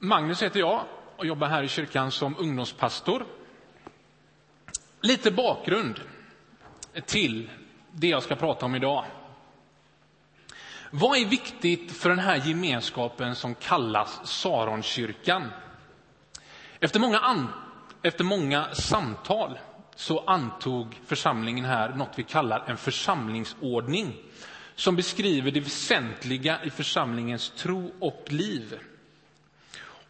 Magnus heter jag och jobbar här i kyrkan som ungdomspastor. Lite bakgrund till det jag ska prata om idag. Vad är viktigt för den här gemenskapen som kallas Saronkyrkan? Efter många, an, efter många samtal så antog församlingen här något vi kallar en församlingsordning som beskriver det väsentliga i församlingens tro och liv.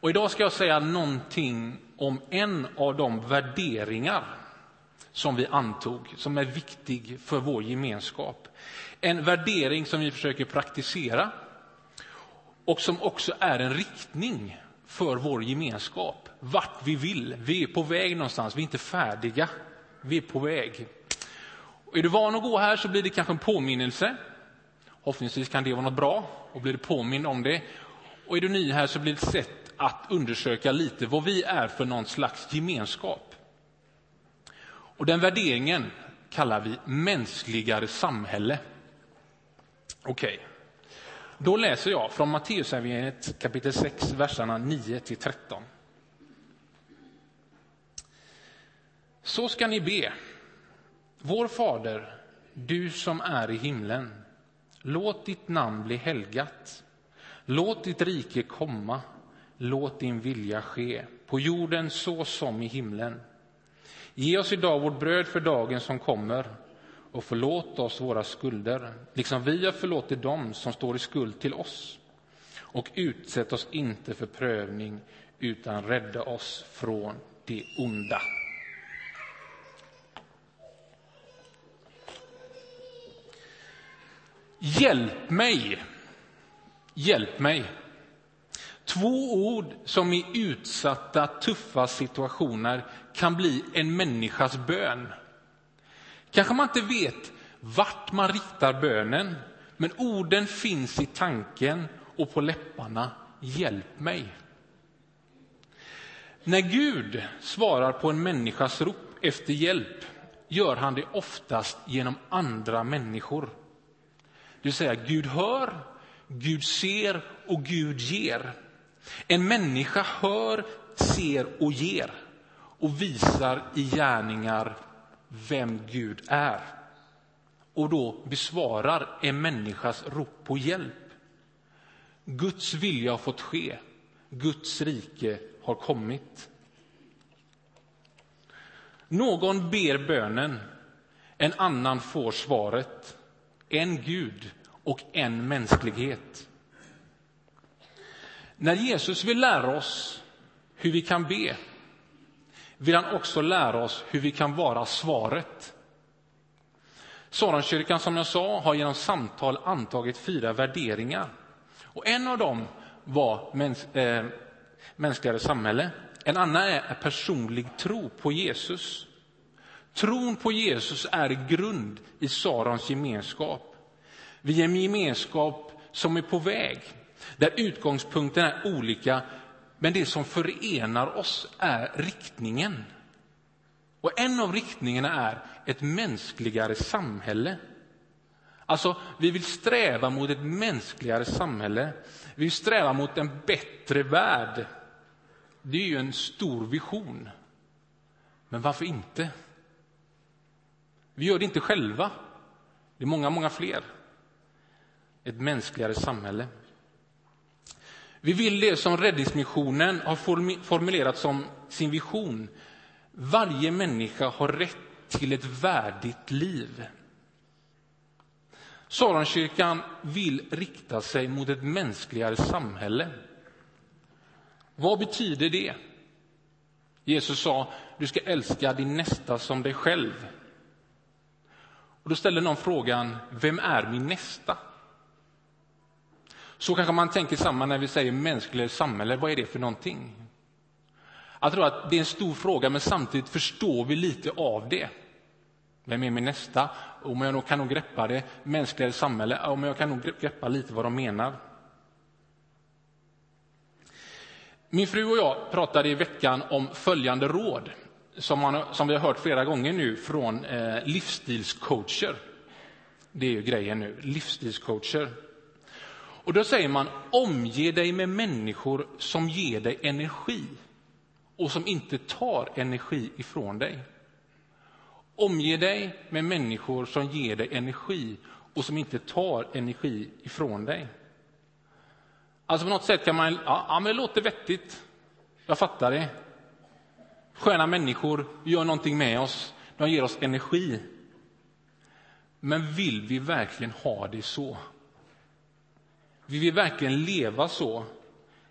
Och idag ska jag säga någonting om en av de värderingar som vi antog, som är viktig för vår gemenskap. En värdering som vi försöker praktisera och som också är en riktning för vår gemenskap. Vart vi vill. Vi är på väg någonstans, vi är inte färdiga. Vi är på väg. Och är du van att gå här så blir det kanske en påminnelse. Förhoppningsvis kan det vara något bra och blir du påmind om det. Och är du ny här så blir det ett sätt att undersöka lite vad vi är för någon slags gemenskap. Och den värderingen kallar vi mänskligare samhälle. Okej, okay. då läser jag från Matteusevangeliet kapitel 6, verserna 9 till 13. Så ska ni be. Vår Fader, du som är i himlen. Låt ditt namn bli helgat. Låt ditt rike komma. Låt din vilja ske, på jorden så som i himlen. Ge oss idag vårt bröd för dagen som kommer och förlåt oss våra skulder, liksom vi har förlåtit dem som står i skuld till oss. Och utsätt oss inte för prövning, utan rädda oss från det onda. Hjälp mig, hjälp mig. Två ord som i utsatta, tuffa situationer kan bli en människas bön. Kanske man inte vet vart man riktar bönen, men orden finns i tanken och på läpparna. Hjälp mig. När Gud svarar på en människas rop efter hjälp gör han det oftast genom andra människor. Det vill säga, Gud hör, Gud ser och Gud ger. En människa hör, ser och ger och visar i gärningar vem Gud är. Och då besvarar en människas rop på hjälp. Guds vilja har fått ske. Guds rike har kommit. Någon ber bönen, en annan får svaret. En Gud och en mänsklighet. När Jesus vill lära oss hur vi kan be vill han också lära oss hur vi kan vara svaret. Saronkyrkan som jag sa har genom samtal antagit fyra värderingar. Och en av dem var mäns äh, mänskligare samhälle. En annan är personlig tro på Jesus. Tron på Jesus är grund i Sarons gemenskap. Vi är en gemenskap som är på väg där utgångspunkten är olika, men det som förenar oss är riktningen. Och en av riktningarna är ett mänskligare samhälle. Alltså, vi vill sträva mot ett mänskligare samhälle. Vi vill sträva mot en bättre värld. Det är ju en stor vision. Men varför inte? Vi gör det inte själva. Det är många, många fler. Ett mänskligare samhälle. Vi vill det som Räddningsmissionen har formulerat som sin vision. Varje människa har rätt till ett värdigt liv. Saronkyrkan vill rikta sig mot ett mänskligare samhälle. Vad betyder det? Jesus sa, du ska älska din nästa som dig själv. Och då ställer någon frågan, vem är min nästa? Så kanske man tänker samma när vi säger mänskligt samhälle. Vad är det för någonting? Jag tror att det är en stor fråga, men samtidigt förstår vi lite av det. Vem är min nästa? Om jag kan nog greppa det. Mänskligare samhälle? Om jag kan nog greppa lite vad de menar. Min fru och jag pratade i veckan om följande råd som, man, som vi har hört flera gånger nu från eh, livsstilscoacher. Det är ju grejen nu, livsstilscoacher. Och då säger man omge dig med människor som ger dig energi och som inte tar energi ifrån dig. Omge dig med människor som ger dig energi och som inte tar energi ifrån dig. Alltså på något sätt kan man, ja, ja men det låter vettigt. Jag fattar det. Sköna människor gör någonting med oss, de ger oss energi. Men vill vi verkligen ha det så? Vill vi verkligen leva så?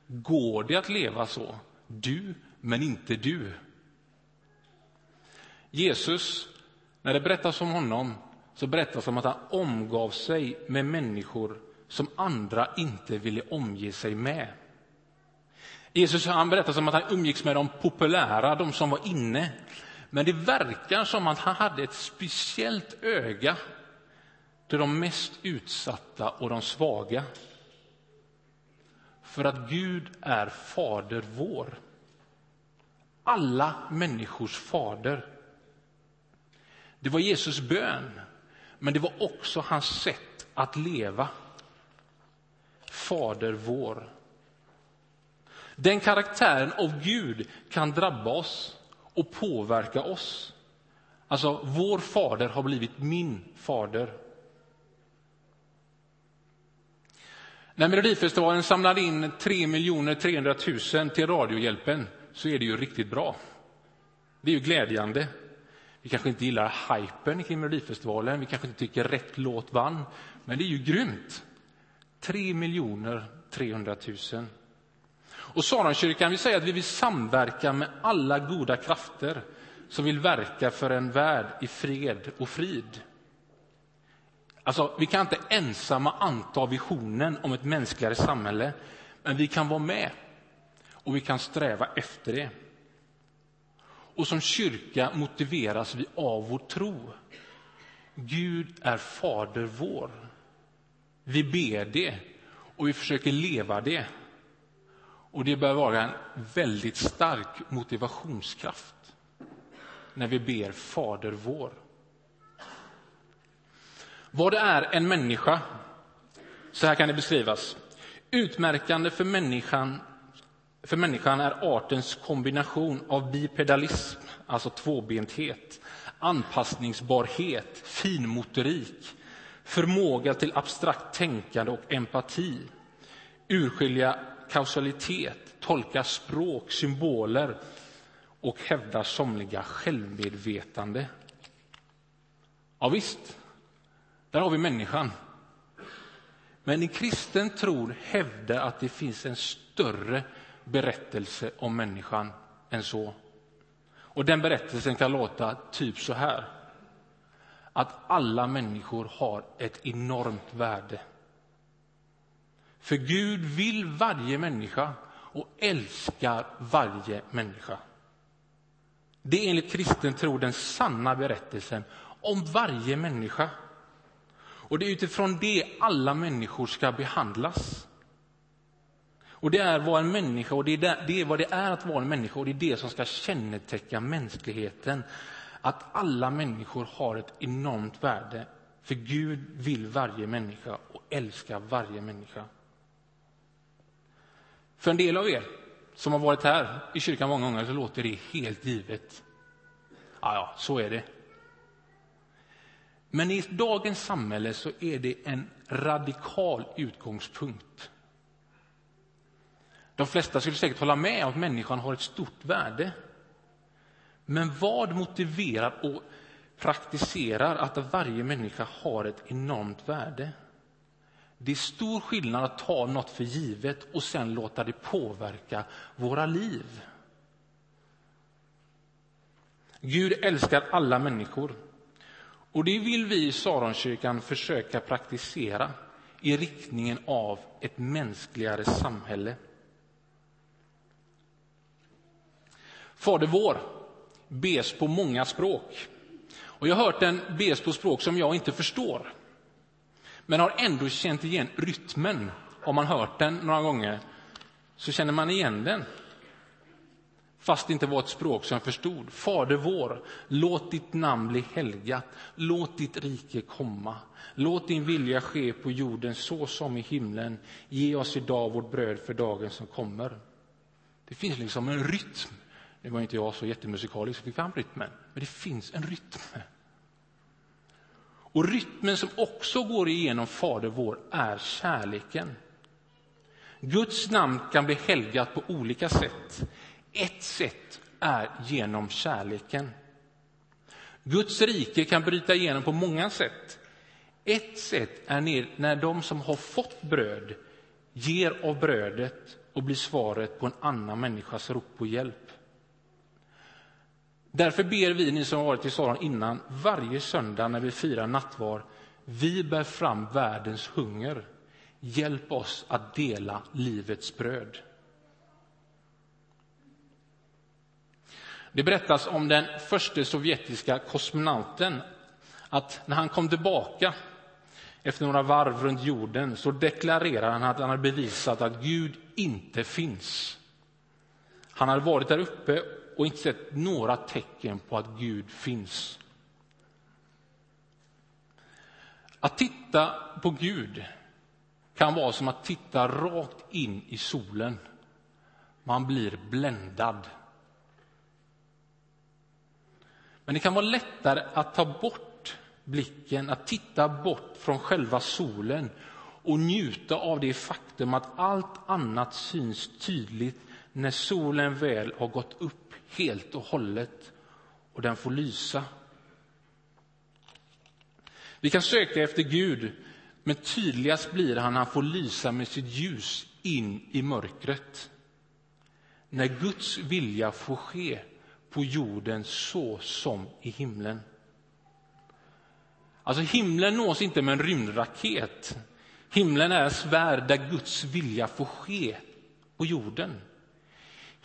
Går det att leva så? Du, men inte du. Jesus, när det berättas om honom, så berättas om att han omgav sig med människor som andra inte ville omge sig med. Jesus han berättar om att han umgicks med de populära, de som var inne. Men det verkar som att han hade ett speciellt öga till de mest utsatta och de svaga. För att Gud är Fader vår. Alla människors fader. Det var Jesus bön, men det var också hans sätt att leva. Fader vår. Den karaktären av Gud kan drabba oss och påverka oss. Alltså, vår fader har blivit min fader. När Melodifestivalen samlade in 3 300 000 till Radiohjälpen så är det ju riktigt bra. Det är ju glädjande. Vi kanske inte gillar hypen kring Melodifestivalen, vi kanske inte tycker rätt låt vann, men det är ju grymt. 3 300 000. Och Saronkyrkan vill säga att vi vill samverka med alla goda krafter som vill verka för en värld i fred och frid. Alltså, vi kan inte ensamma anta visionen om ett mänskligare samhälle, men vi kan vara med och vi kan sträva efter det. Och som kyrka motiveras vi av vår tro. Gud är Fader vår. Vi ber det och vi försöker leva det. Och det bör vara en väldigt stark motivationskraft när vi ber Fader vår. Vad det är en människa, så här kan det beskrivas. Utmärkande för människan, för människan är artens kombination av bipedalism, alltså tvåbenthet, anpassningsbarhet, finmotorik, förmåga till abstrakt tänkande och empati, urskilja kausalitet, tolka språk, symboler och hävda somliga självmedvetande. Ja, visst, där har vi människan. Men i kristen tro hävdar att det finns en större berättelse om människan än så. Och den berättelsen kan låta typ så här. Att alla människor har ett enormt värde. För Gud vill varje människa och älskar varje människa. Det är enligt kristen tro den sanna berättelsen om varje människa. Och det är utifrån det alla människor ska behandlas. Och det är vad en människa och det är, det är vad det är att vara en människa och det är det som ska känneteckna mänskligheten. Att alla människor har ett enormt värde. För Gud vill varje människa och älskar varje människa. För en del av er som har varit här i kyrkan många gånger så låter det helt givet. Ja, ja, så är det. Men i dagens samhälle så är det en radikal utgångspunkt. De flesta skulle säkert hålla med om att människan har ett stort värde. Men vad motiverar och praktiserar att varje människa har ett enormt värde? Det är stor skillnad att ta något för givet och sen låta det påverka våra liv. Gud älskar alla människor. Och det vill vi i Saronkyrkan försöka praktisera i riktningen av ett mänskligare samhälle. Fader vår bes på många språk. Och jag har hört den bes på språk som jag inte förstår men har ändå känt igen rytmen. om man hört den några gånger så känner man igen den fast det inte var ett språk som jag förstod. Fader vår, låt ditt namn bli helgat, låt ditt rike komma. Låt din vilja ske på jorden så som i himlen. Ge oss idag vårt bröd för dagen som kommer. Det finns liksom en rytm. Nu var inte jag så jättemusikalisk, fick fram rytmen, men det finns en rytm. Och rytmen som också går igenom Fader vår är kärleken. Guds namn kan bli helgat på olika sätt. Ett sätt är genom kärleken. Guds rike kan bryta igenom på många sätt. Ett sätt är när de som har fått bröd ger av brödet och blir svaret på en annan människas rop på hjälp. Därför ber vi, ni som har varit i salen innan, varje söndag när vi firar nattvard, vi bär fram världens hunger. Hjälp oss att dela livets bröd. Det berättas om den första sovjetiska kosmonauten att när han kom tillbaka efter några varv runt jorden så deklarerade han att han hade bevisat att Gud inte finns. Han hade varit där uppe och inte sett några tecken på att Gud finns. Att titta på Gud kan vara som att titta rakt in i solen. Man blir bländad. Men det kan vara lättare att ta bort blicken, att titta bort från själva solen och njuta av det faktum att allt annat syns tydligt när solen väl har gått upp helt och hållet och den får lysa. Vi kan söka efter Gud, men tydligast blir han när han får lysa med sitt ljus in i mörkret. När Guds vilja får ske på jorden så som i himlen. Alltså himlen nås inte med en rymdraket. Himlen är en sfär där Guds vilja får ske på jorden.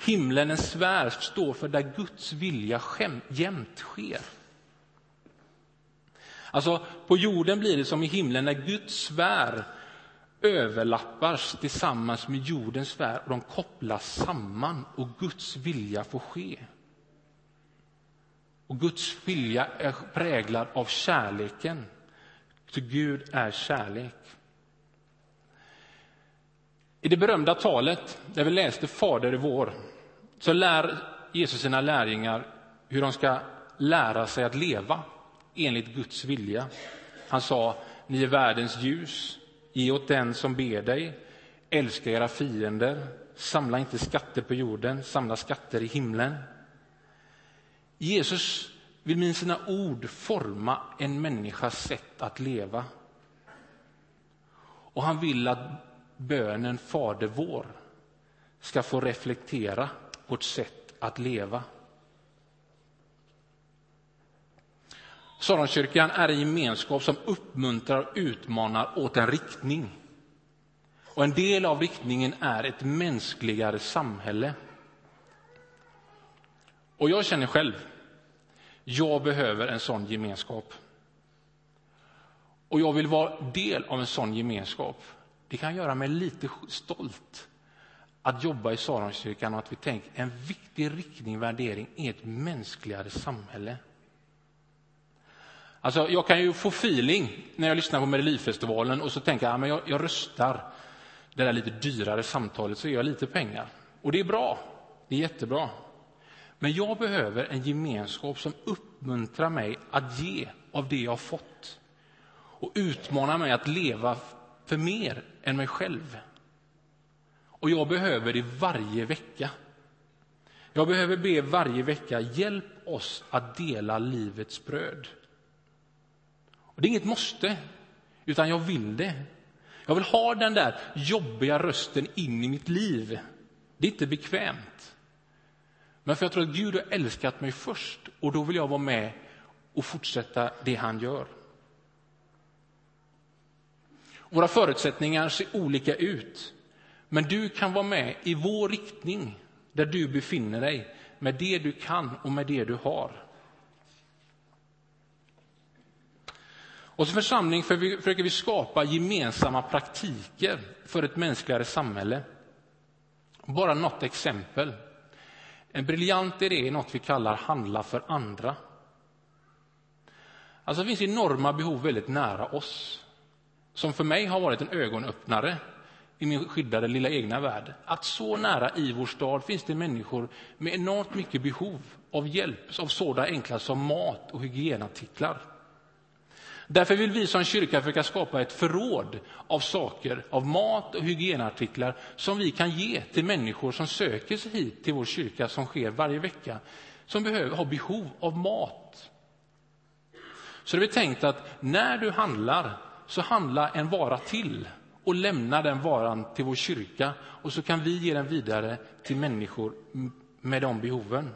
Himlen, en sfär, står för där Guds vilja jämt sker. Alltså, på jorden blir det som i himlen när Guds sfär överlappas tillsammans med jordens sfär och de kopplas samman och Guds vilja får ske. Och Guds vilja är präglad av kärleken. För Gud är kärlek. I det berömda talet där vi läste Fader vår så lär Jesus sina lärjungar hur de ska lära sig att leva enligt Guds vilja. Han sa, ni är världens ljus, ge åt den som ber dig, älska era fiender, samla inte skatter på jorden, samla skatter i himlen. Jesus vill med sina ord forma en människas sätt att leva. Och han vill att bönen Fader vår ska få reflektera vårt sätt att leva. Saronkyrkan är en gemenskap som uppmuntrar och utmanar åt en riktning. Och en del av riktningen är ett mänskligare samhälle. Och jag känner själv, jag behöver en sån gemenskap. Och jag vill vara del av en sån gemenskap. Det kan göra mig lite stolt att jobba i Saronkyrkan och att vi tänker en viktig riktning, värdering är ett mänskligare samhälle. Alltså, jag kan ju få feeling när jag lyssnar på Melodifestivalen och så tänker jag, att jag, jag röstar det där lite dyrare samtalet så ger jag lite pengar. Och det är bra, det är jättebra. Men jag behöver en gemenskap som uppmuntrar mig att ge av det jag har fått och utmanar mig att leva för mer än mig själv. Och jag behöver det varje vecka. Jag behöver be varje vecka, hjälp oss att dela livets bröd. Och det är inget måste, utan jag vill det. Jag vill ha den där jobbiga rösten in i mitt liv. Det är inte bekvämt. Men för jag tror att Gud har älskat mig först och då vill jag vara med och fortsätta det han gör. Våra förutsättningar ser olika ut. Men du kan vara med i vår riktning, där du befinner dig, med det du kan och med det du har. Och som församling försöker vi skapa gemensamma praktiker för ett mänskligare samhälle. Bara något exempel. En briljant idé är något vi kallar handla för andra. Alltså det finns enorma behov väldigt nära oss, som för mig har varit en ögonöppnare i min skyddade lilla egna värld. Att så nära i vår stad finns det människor med enormt mycket behov av hjälp av sådana enkla som mat och hygienartiklar. Därför vill vi som kyrka försöka skapa ett förråd av saker, av mat och hygienartiklar som vi kan ge till människor som söker sig hit till vår kyrka som sker varje vecka, som behöver, har behov av mat. Så det är tänkt att när du handlar, så handla en vara till och lämna den varan till vår kyrka och så kan vi ge den vidare till människor med de behoven.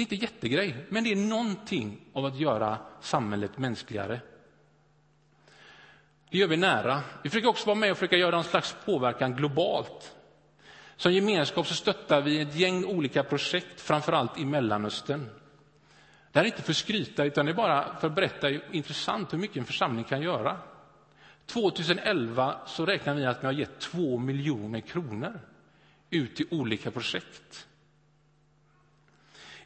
Det är inte jättegrej, men det är någonting av att göra samhället mänskligare. Det gör vi nära. Vi försöker också vara med och försöka göra en slags påverkan globalt. Som gemenskap så stöttar vi ett gäng olika projekt, framförallt i Mellanöstern. Det här är inte för att skryta, utan det är bara för att berätta hur intressant hur mycket en församling kan göra. 2011 så räknar vi att vi har gett 2 miljoner kronor ut till olika projekt.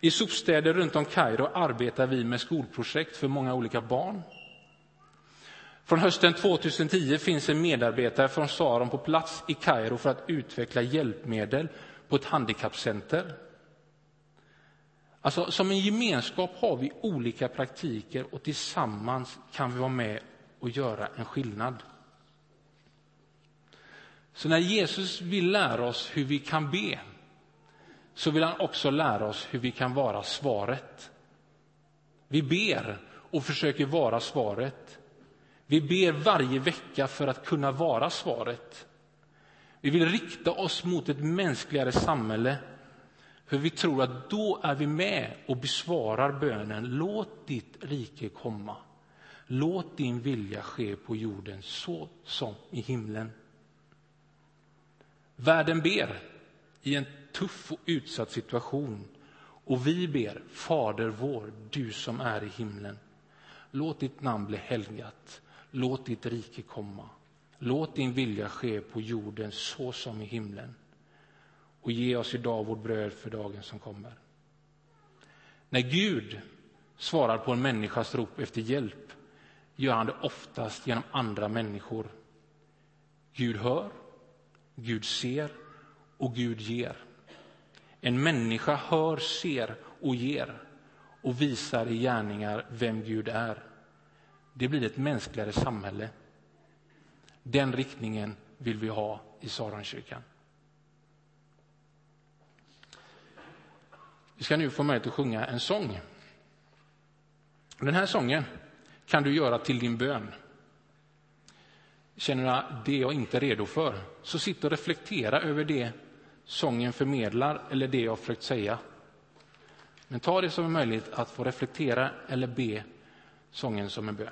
I sopstäder runt om Kairo arbetar vi med skolprojekt för många olika barn. Från hösten 2010 finns en medarbetare från Saron på plats i Kairo för att utveckla hjälpmedel på ett handikappcenter. Alltså, som en gemenskap har vi olika praktiker och tillsammans kan vi vara med och göra en skillnad. Så när Jesus vill lära oss hur vi kan be så vill han också lära oss hur vi kan vara svaret. Vi ber och försöker vara svaret. Vi ber varje vecka för att kunna vara svaret. Vi vill rikta oss mot ett mänskligare samhälle för vi tror att då är vi med och besvarar bönen Låt ditt rike komma. Låt din vilja ske på jorden så som i himlen. Världen ber i en tuff och utsatt situation. Och vi ber, Fader vår, du som är i himlen. Låt ditt namn bli helgat. Låt ditt rike komma. Låt din vilja ske på jorden så som i himlen. Och ge oss idag vårt bröd för dagen som kommer. När Gud svarar på en människas rop efter hjälp gör han det oftast genom andra människor. Gud hör, Gud ser och Gud ger. En människa hör, ser och ger och visar i gärningar vem Gud är. Det blir ett mänskligare samhälle. Den riktningen vill vi ha i Saronkyrkan. Vi ska nu få möjlighet att sjunga en sång. Den här sången kan du göra till din bön. Känner du att det jag inte är redo för, så sitt och reflektera över det sången förmedlar eller det jag försökt säga. Men ta det som en möjlighet att få reflektera eller be sången som en bön.